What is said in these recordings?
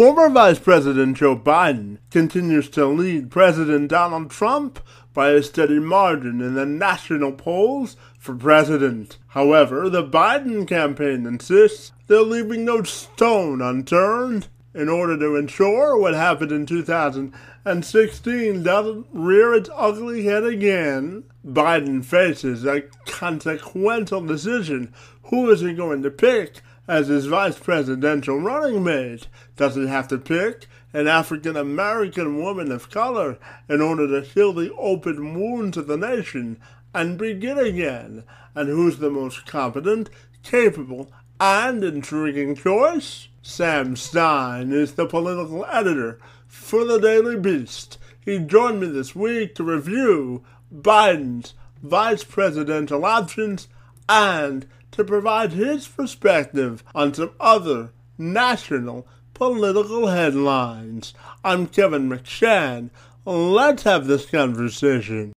Former Vice President Joe Biden continues to lead President Donald Trump by a steady margin in the national polls for president. However, the Biden campaign insists they're leaving no stone unturned in order to ensure what happened in 2016 doesn't rear its ugly head again. Biden faces a consequential decision. Who is he going to pick as his vice presidential running mate? Does he have to pick an African American woman of color in order to heal the open wounds of the nation and begin again? And who's the most competent, capable, and intriguing choice? Sam Stein is the political editor for the Daily Beast. He joined me this week to review Biden's vice presidential options and to provide his perspective on some other national political headlines. I'm Kevin McShann. Let's have this conversation.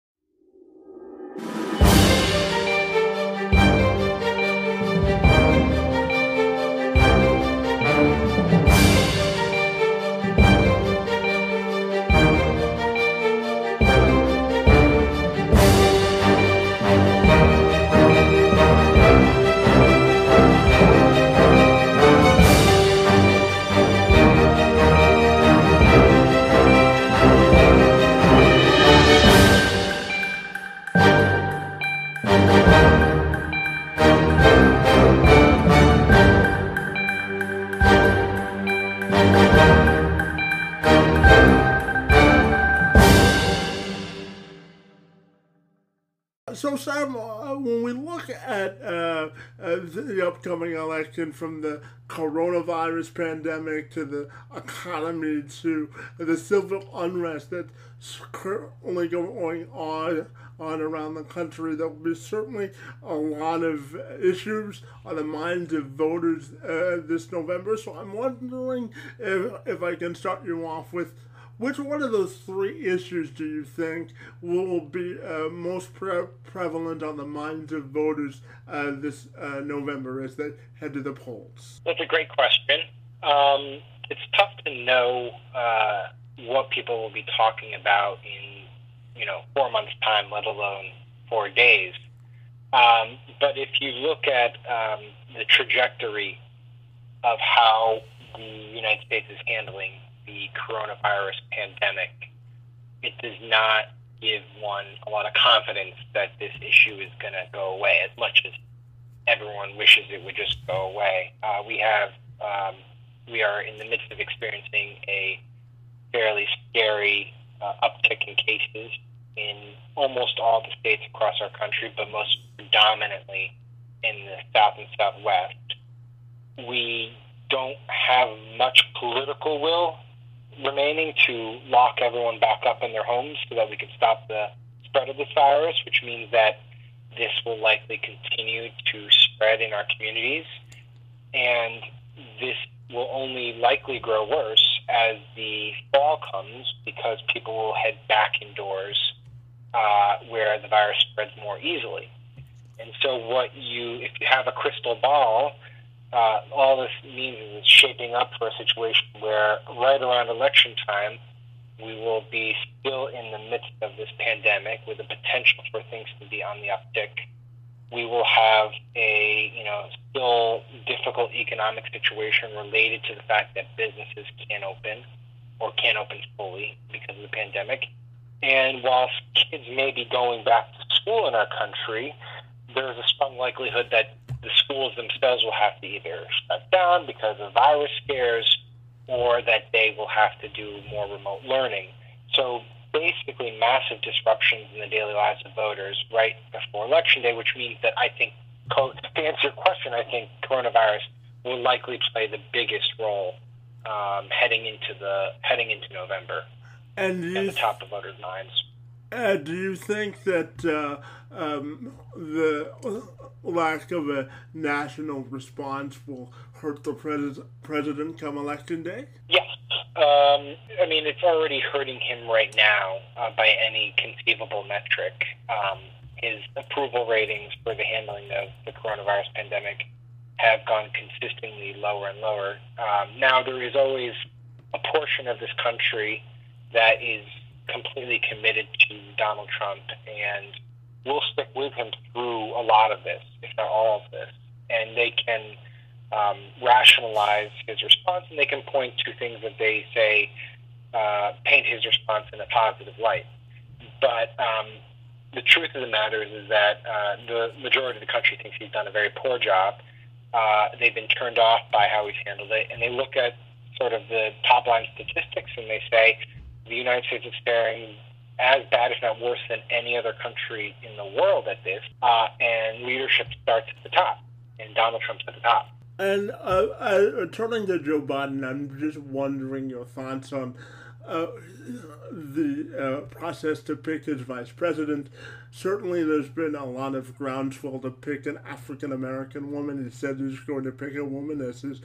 So, Sam, uh, when we look at uh, uh, the upcoming election from the coronavirus pandemic to the economy to the civil unrest that's currently going on, on around the country, there will be certainly a lot of issues on the minds of voters uh, this November. So, I'm wondering if, if I can start you off with which one of those three issues do you think will be uh, most pre- prevalent on the minds of voters uh, this uh, November as they head to the polls? That's a great question. Um, it's tough to know uh, what people will be talking about in you know four months' time, let alone four days. Um, but if you look at um, the trajectory of how the United States is handling the coronavirus pandemic, it does not give one a lot of confidence that this issue is going to go away as much as everyone wishes it would just go away. Uh, we have, um, we are in the midst of experiencing a fairly scary uh, uptick in cases in almost all the states across our country, but most predominantly in the south and southwest. We don't have much political will remaining to lock everyone back up in their homes so that we can stop the spread of this virus, which means that this will likely continue to spread in our communities. And this will only likely grow worse as the fall comes because people will head back indoors uh, where the virus spreads more easily. And so, what you, if you have a crystal ball, uh, all this means is it's shaping up for a situation where right around election time, we will be still in the midst of this pandemic with the potential for things to be on the uptick. We will have a, you know, still difficult economic situation related to the fact that businesses can't open or can't open fully because of the pandemic. And whilst kids may be going back to school in our country, there's a strong likelihood that the schools themselves will have to either shut down because of virus scares or that they will have to do more remote learning. So basically massive disruptions in the daily lives of voters right before election day, which means that I think, to answer your question, I think coronavirus will likely play the biggest role um, heading into the heading into November and at the top of voters' minds. Do you think that uh, um, the lack of a national response will hurt the pres- president come election day? Yes. Um, I mean, it's already hurting him right now uh, by any conceivable metric. Um, his approval ratings for the handling of the coronavirus pandemic have gone consistently lower and lower. Um, now, there is always a portion of this country that is completely committed to Donald Trump and will stick with him through a lot of this, if not all of this. And they can um, rationalize his response and they can point to things that they say uh, paint his response in a positive light. But um, the truth of the matter is, is that uh, the majority of the country thinks he's done a very poor job. Uh, they've been turned off by how he's handled it, and they look at sort of the top line statistics and they say the United States is faring as bad, if not worse, than any other country in the world at this, uh, and leadership starts at the top, and Donald Trump's at the top. And uh, uh, turning to Joe Biden, I'm just wondering your thoughts on uh, the uh, process to pick his vice president. Certainly, there's been a lot of groundswell to pick an African American woman. He said he's going to pick a woman as his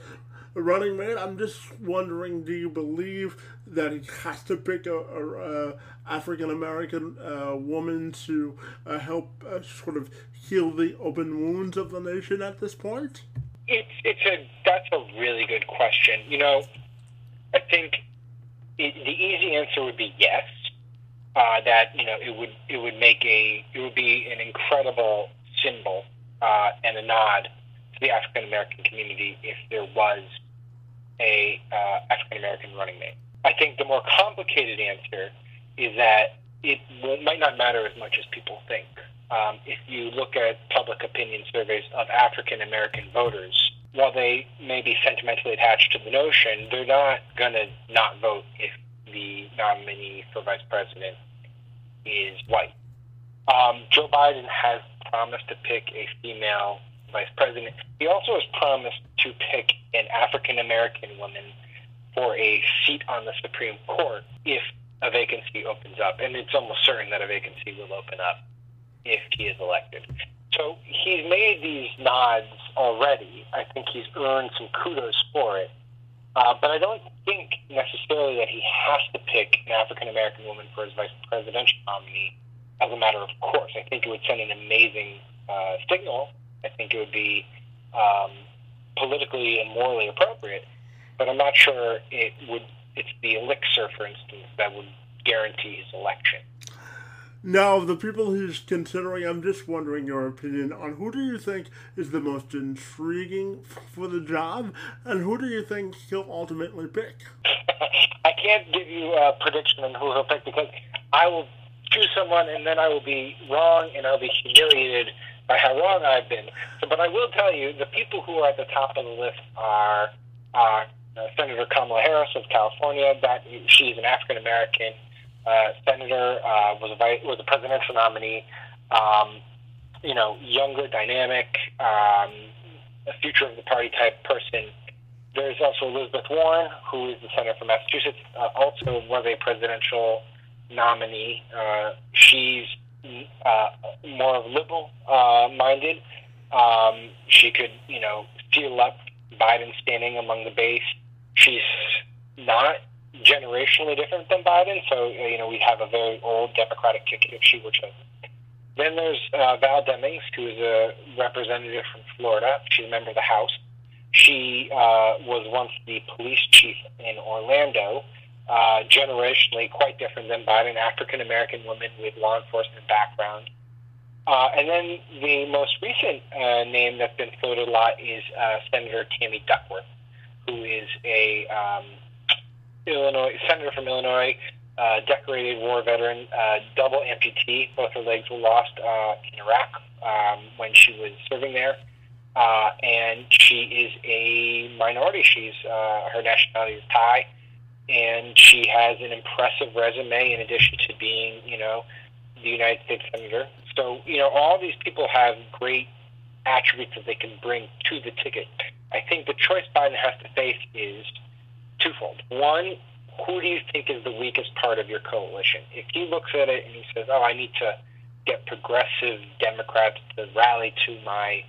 running mate. I'm just wondering, do you believe that he has to pick a, a, a African American uh, woman to uh, help uh, sort of heal the open wounds of the nation at this point? It's it's a that's a really good question. You know, I think it, the easy answer would be yes. Uh, that you know it would it would make a it would be an incredible symbol uh, and a nod to the African American community if there was a uh, African American running mate. I think the more complicated answer is that it might not matter as much as people think. Um, if you look at public opinion surveys of African American voters, while they may be sentimentally attached to the notion, they're not going to not vote if the nominee for vice president is white. Um, Joe Biden has promised to pick a female vice president. He also has promised to pick an African American woman for a seat on the Supreme Court if a vacancy opens up. And it's almost certain that a vacancy will open up if he is elected. So he's made these nods already. I think he's earned some kudos for it. Uh, but I don't think necessarily that he has to pick an African American woman for his vice presidential nominee as a matter of course. I think it would send an amazing uh, signal. I think it would be um, politically and morally appropriate. But I'm not sure it would. It's the elixir, for instance, that would guarantee his election. Now, the people he's considering, I'm just wondering your opinion on who do you think is the most intriguing for the job, and who do you think he'll ultimately pick? I can't give you a prediction on who he'll pick because I will choose someone and then I will be wrong and I'll be humiliated by how wrong I've been. So, but I will tell you, the people who are at the top of the list are, are uh, Senator Kamala Harris of California. That she's an African American uh, senator, uh, was a vice, was a presidential nominee. Um, you know, younger, dynamic, um, a future of the party type person. There's also Elizabeth Warren, who is the senator from Massachusetts, uh, also was a presidential nominee. Uh, she's uh, more liberal uh, minded. Um, she could, you know, seal up Biden standing among the base. She's not generationally different than Biden. So, you know, we have a very old Democratic ticket if she were chosen. Then there's uh, Val Demings, who is a representative from Florida. She's a member of the House. She uh, was once the police chief in Orlando. Uh, generationally, quite different than Biden, African American woman with law enforcement background. Uh, and then the most recent uh, name that's been floated a lot is uh, Senator Tammy Duckworth, who is a um, Illinois senator from Illinois, uh, decorated war veteran, uh, double amputee. Both her legs were lost uh, in Iraq um, when she was serving there. Uh, and she is a minority. She's uh, her nationality is Thai, and she has an impressive resume in addition to being, you know, the United States senator. So, you know, all these people have great attributes that they can bring to the ticket. I think the choice Biden has to face is twofold. One, who do you think is the weakest part of your coalition? If he looks at it and he says, "Oh, I need to get progressive Democrats to rally to my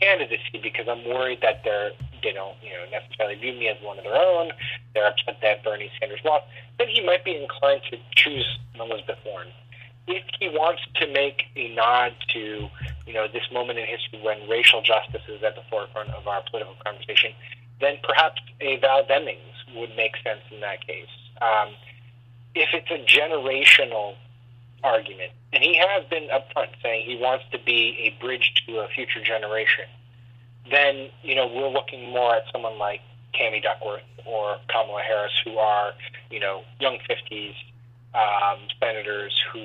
candidacy because I'm worried that they're they don't you know necessarily view me as one of their own. They're upset that Bernie Sanders lost." Then he might be inclined to choose Elizabeth Warren. If he wants to make a nod to you know this moment in history when racial justice is at the forefront of our political conversation, then perhaps a Val Demings would make sense in that case. Um, if it's a generational argument, and he has been upfront saying he wants to be a bridge to a future generation, then you know we're looking more at someone like Tammy Duckworth or Kamala Harris, who are you know young fifties um, senators who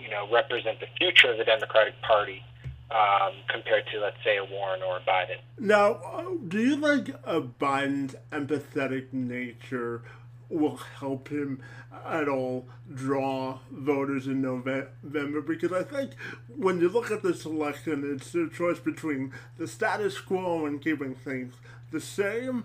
you know represent the future of the Democratic Party. Um, compared to, let's say, a Warren or a Biden. Now, uh, do you think a Biden's empathetic nature will help him at all draw voters in November because I think when you look at this election, it's a choice between the status quo and keeping things the same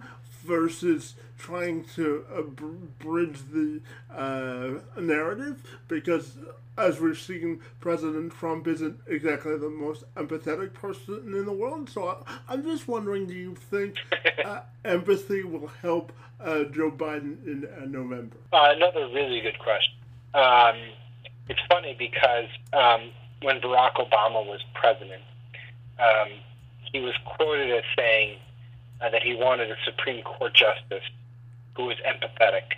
versus trying to uh, bridge the uh, narrative because as we've seen President Trump isn't exactly the most empathetic person in the world so I, am just wondering do you think uh, empathy will help uh, Joe Biden in uh, November? Uh, another really good question. Um, it's funny because um, when Barack Obama was president um, he was quoted as saying uh, that he wanted a Supreme Court justice who was empathetic.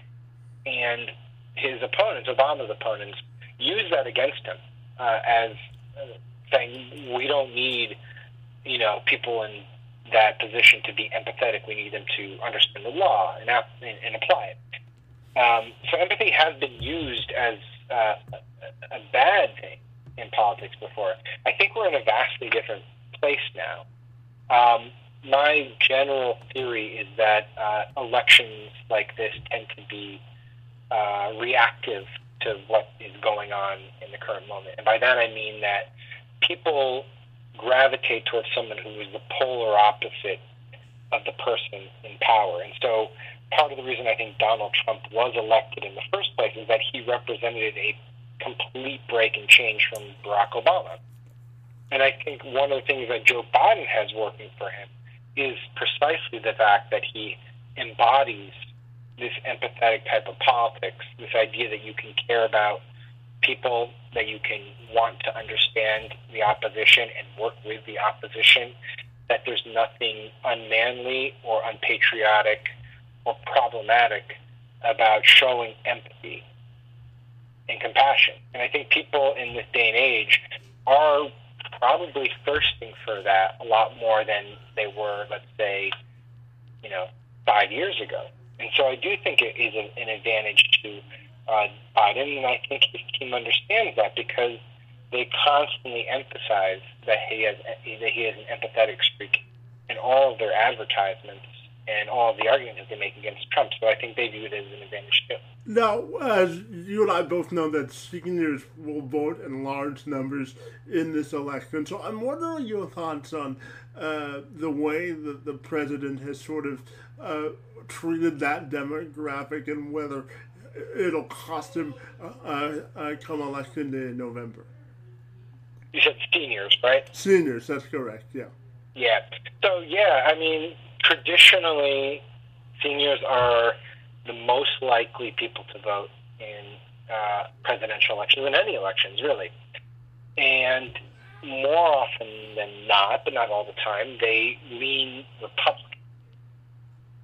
And his opponents, Obama's opponents, used that against him uh, as uh, saying, we don't need, you know, people in that position to be empathetic. We need them to understand the law and, ap- and, and apply it. Um, so empathy has been used as uh, a, bad thing in politics before. I think we're in a vastly different place now. Um, my general theory is that uh, elections like this tend to be uh, reactive to what is going on in the current moment. And by that I mean that people gravitate towards someone who is the polar opposite of the person in power. And so part of the reason I think Donald Trump was elected in the first place is that he represented a complete break and change from Barack Obama. And I think one of the things that Joe Biden has working for him is precisely the fact that he embodies this empathetic type of politics, this idea that you can care about people, that you can want to understand the opposition and work with the opposition, that there's nothing unmanly or unpatriotic or problematic about showing empathy and compassion. And I think people in this day and age are probably thirsting for that a lot more than they were, let's say, you know, five years ago. And so I do think it is an advantage to uh, Biden, and I think his team understands that because they constantly emphasize that he has that he has an empathetic streak in all of their advertisements and all of the arguments that they make against Trump. So I think they view it as an advantage too. Now, as you and I both know that seniors will vote in large numbers in this election, so I'm wondering your thoughts on uh, the way that the president has sort of uh, treated that demographic and whether it'll cost him uh, uh come election day in November. You said seniors, right? Seniors, that's correct, yeah. Yeah. So, yeah, I mean, traditionally, seniors are the most likely people to vote in uh, presidential elections, in any elections, really. And more often than not, but not all the time, they lean Republican.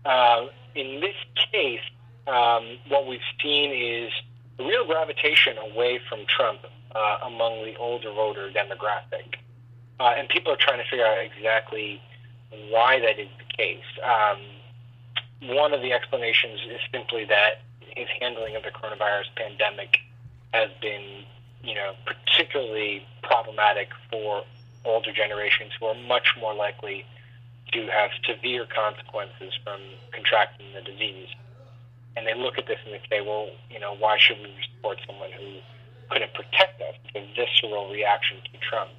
Uh, in this case, um, what we've seen is a real gravitation away from Trump uh, among the older voter demographic. Uh, and people are trying to figure out exactly why that is the case. Um, one of the explanations is simply that his handling of the coronavirus pandemic has been, you know, particularly problematic for older generations who are much more likely to have severe consequences from contracting the disease. And they look at this and they say, well, you know, why should we support someone who couldn't protect us? It's a visceral reaction to Trump.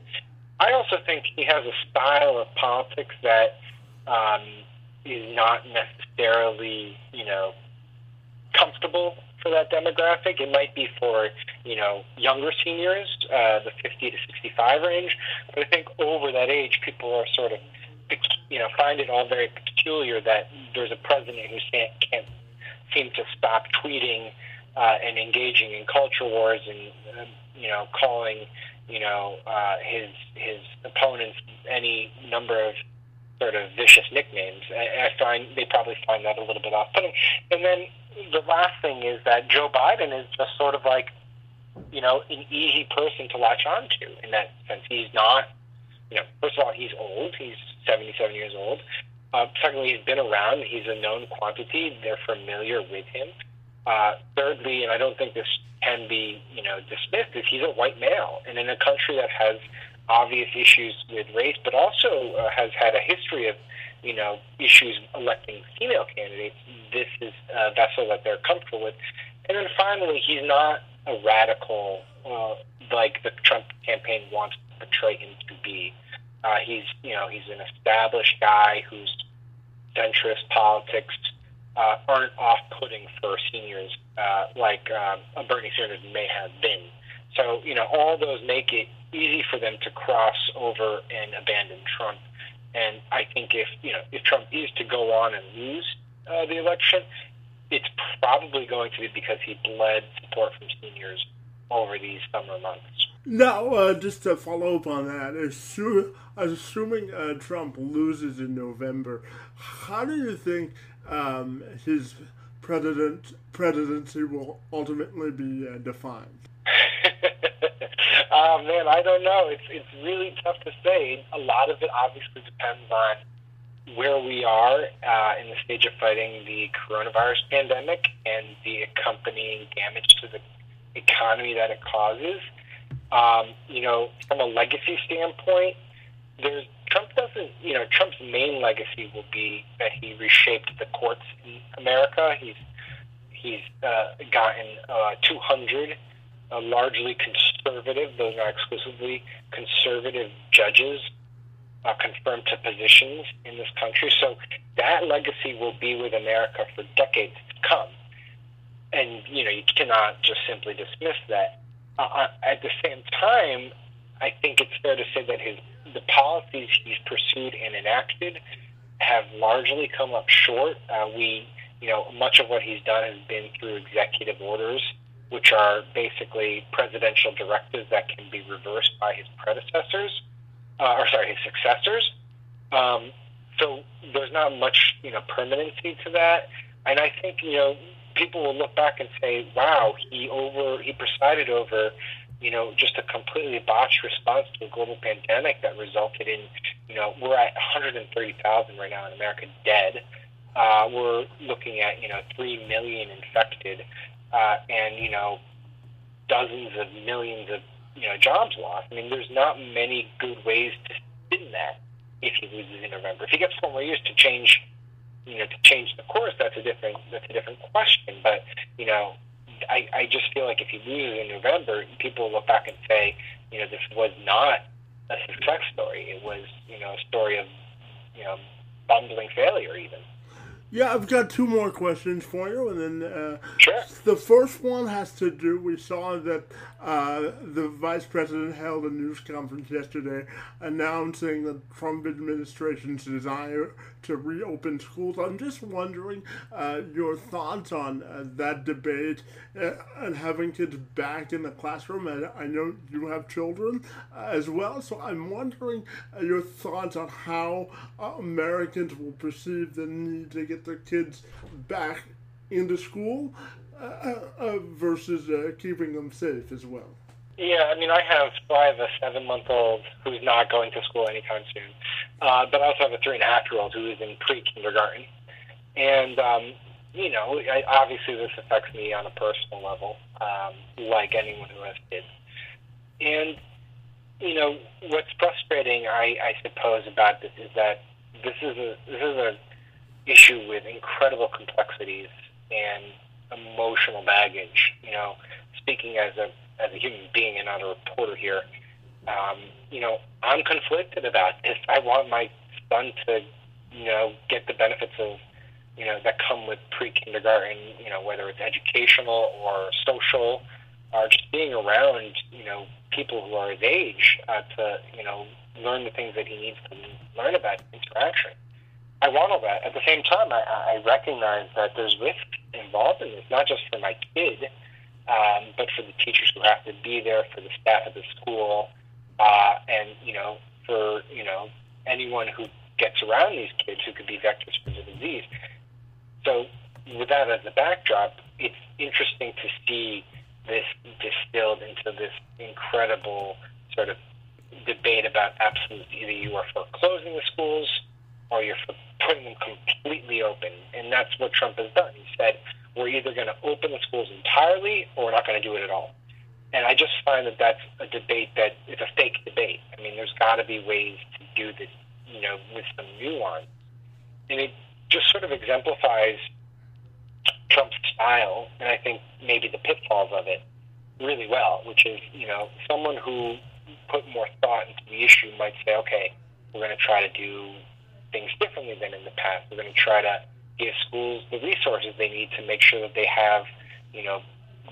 I also think he has a style of politics that um, is not necessarily, you know, comfortable for that demographic. It might be for, you know, younger seniors, uh, the 50 to 65 range. But I think over that age, people are sort of, you know, find it all very peculiar that there's a president who can't, can't seem to stop tweeting uh, and engaging in culture wars and, uh, you know, calling, you know, uh, his his opponents any number of sort of vicious nicknames. And I find they probably find that a little bit off-putting. And then the last thing is that Joe Biden is just sort of like, you know, an easy person to latch on to in that sense. He's not, you know, first of all, he's old. He's 77 years old. Uh, secondly, he's been around. He's a known quantity. They're familiar with him. Uh, thirdly, and I don't think this can be, you know, dismissed, is he's a white male. And in a country that has obvious issues with race, but also uh, has had a history of, you know, issues electing female candidates, this is a vessel that they're comfortable with. And then finally, he's not a radical uh, like the Trump campaign wants to portray him to be. Uh, he's, you know, he's an established guy whose centrist politics uh, aren't off-putting for seniors uh, like uh, Bernie Sanders may have been. So, you know, all those make it easy for them to cross over and abandon Trump. And I think if you know if Trump is to go on and lose uh, the election, it's probably going to be because he bled support from seniors over these summer months. Now, uh, just to follow up on that, assume, assuming uh, Trump loses in November, how do you think um, his president presidency will ultimately be uh, defined? Uh, man, I don't know. It's it's really tough to say. A lot of it obviously depends on where we are uh, in the stage of fighting the coronavirus pandemic and the accompanying damage to the economy that it causes. Um, you know, from a legacy standpoint, there's Trump doesn't. You know, Trump's main legacy will be that he reshaped the courts in America. He's he's uh, gotten uh, 200 uh, largely conservative, those are exclusively conservative judges uh, confirmed to positions in this country. So that legacy will be with America for decades to come. And, you know, you cannot just simply dismiss that. Uh, uh, at the same time, I think it's fair to say that his the policies he's pursued and enacted have largely come up short. Uh, we, you know, much of what he's done has been through executive orders which are basically presidential directives that can be reversed by his predecessors, uh, or sorry, his successors. Um, so there's not much, you know, permanency to that. And I think, you know, people will look back and say, wow, he over, he presided over, you know, just a completely botched response to a global pandemic that resulted in, you know, we're at 130,000 right now in America dead. Uh, we're looking at, you know, 3 million infected uh, and you know dozens of millions of you know jobs lost. I mean, there's not many good ways to spin that if he loses in November. If he gets four more years to change, you know, to change the course, that's a different that's a different question. But you know, I, I just feel like if he loses in November, people look back and say, you know, this was not a success story. It was, you know, a story of, you know, bumbling failure even. Yeah, I've got two more questions for you, and then uh, sure. the first one has to do. We saw that uh, the vice president held a news conference yesterday announcing the Trump administration's desire to reopen schools. I'm just wondering uh, your thoughts on uh, that debate uh, and having kids back in the classroom. And I know you have children uh, as well, so I'm wondering your thoughts on how Americans will perceive the need to get their kids back into school uh, uh, uh, versus uh, keeping them safe as well. Yeah, I mean, I have I have a seven month old who's not going to school anytime soon, uh, but I also have a three and a half year old who is in pre kindergarten, and um, you know, I, obviously this affects me on a personal level, um, like anyone who has kids, and you know, what's frustrating, I, I suppose, about this is that this is a this is a issue with incredible complexities and emotional baggage. You know, speaking as a as a human being and not a reporter here, um, you know, I'm conflicted about this. I want my son to, you know, get the benefits of, you know, that come with pre-kindergarten. You know, whether it's educational or social, or just being around, you know, people who are his age uh, to, you know, learn the things that he needs to learn about interaction. I want all that. At the same time, I, I recognize that there's risk involved in this, not just for my kid, um, but for the teachers who have to be there, for the staff at the school, uh, and you know, for you know anyone who gets around these kids who could be vectors for the disease. So, with that as a backdrop, it's interesting to see this distilled into this incredible sort of debate about absolutely either you are for closing the schools or you're for putting them completely open. And that's what Trump has done. He said, we're either going to open the schools entirely or we're not going to do it at all. And I just find that that's a debate that is a fake debate. I mean, there's got to be ways to do this, you know, with some nuance. And it just sort of exemplifies Trump's style, and I think maybe the pitfalls of it really well, which is, you know, someone who put more thought into the issue might say, okay, we're going to try to do things differently than in the past. We're going to try to give schools the resources they need to make sure that they have, you know,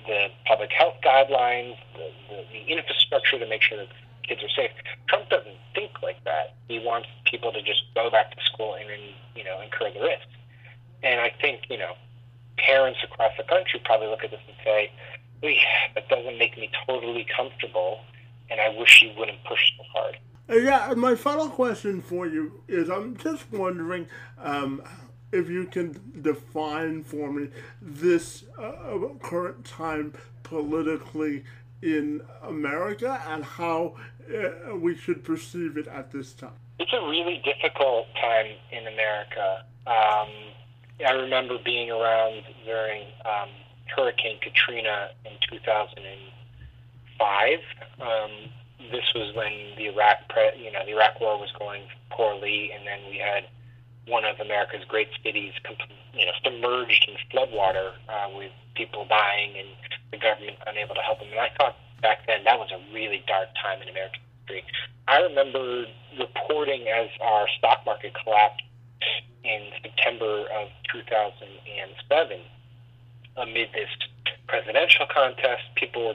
the public health guidelines, the, the, the infrastructure to make sure that kids are safe. Trump doesn't think like that. He wants people to just go back to school and then, you know, incur the risk. And I think, you know, parents across the country probably look at this and say, that doesn't make me totally comfortable, and I wish he wouldn't push so hard. Yeah, my final question for you is I'm just wondering um, if you can define for me this uh, current time politically in America and how uh, we should perceive it at this time. It's a really difficult time in America. Um, I remember being around during um, Hurricane Katrina in 2005. Um, this was when the Iraq, pre- you know, the Iraq War was going poorly, and then we had one of America's great cities, you know, submerged in floodwater uh, with people dying and the government unable to help them. And I thought back then that was a really dark time in American history. I remember reporting as our stock market collapsed in September of 2007 amid this presidential contest. People were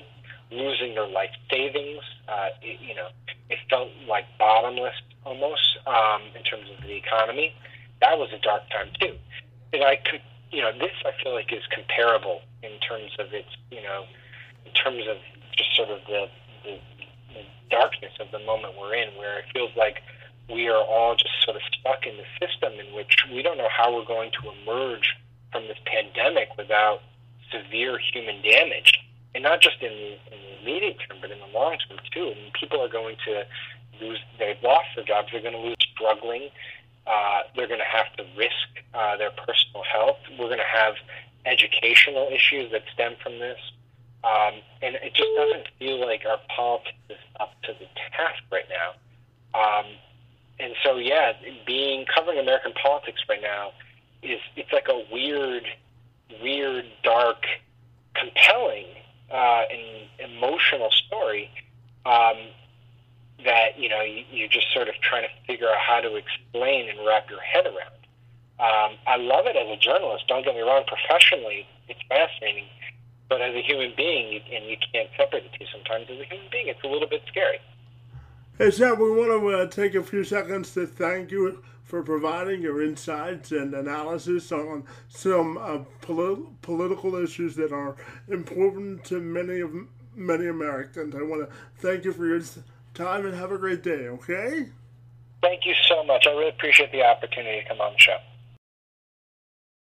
losing their life savings. Uh, it, you know, it felt like bottomless almost um, in terms of the economy. That was a dark time too. And I could, you know, this I feel like is comparable in terms of its, you know, in terms of just sort of the, the, the darkness of the moment we're in, where it feels like we are all just sort of stuck in the system in which we don't know how we're going to emerge from this pandemic without severe human damage. And not just in the, in the immediate term, but in the long term too. I mean, people are going to lose, they've lost their jobs, they're going to lose struggling, uh, they're going to have to risk uh, their personal health. We're going to have educational issues that stem from this. Um, and it just doesn't feel like our politics is up to the task right now. Um, and so yeah, being covering American politics right now is it's like a weird, weird, dark, compelling, uh, and emotional story um, that you know you, you're just sort of trying to figure out how to explain and wrap your head around. Um, I love it as a journalist. Don't get me wrong. Professionally, it's fascinating, but as a human being, you, and you can't separate the two. Sometimes as a human being, it's a little bit scary. Hey, Sam, we want to uh, take a few seconds to thank you for providing your insights and analysis on some uh, polit- political issues that are important to many of many Americans. I want to thank you for your time and have a great day. Okay. Thank you so much. I really appreciate the opportunity to come on the show.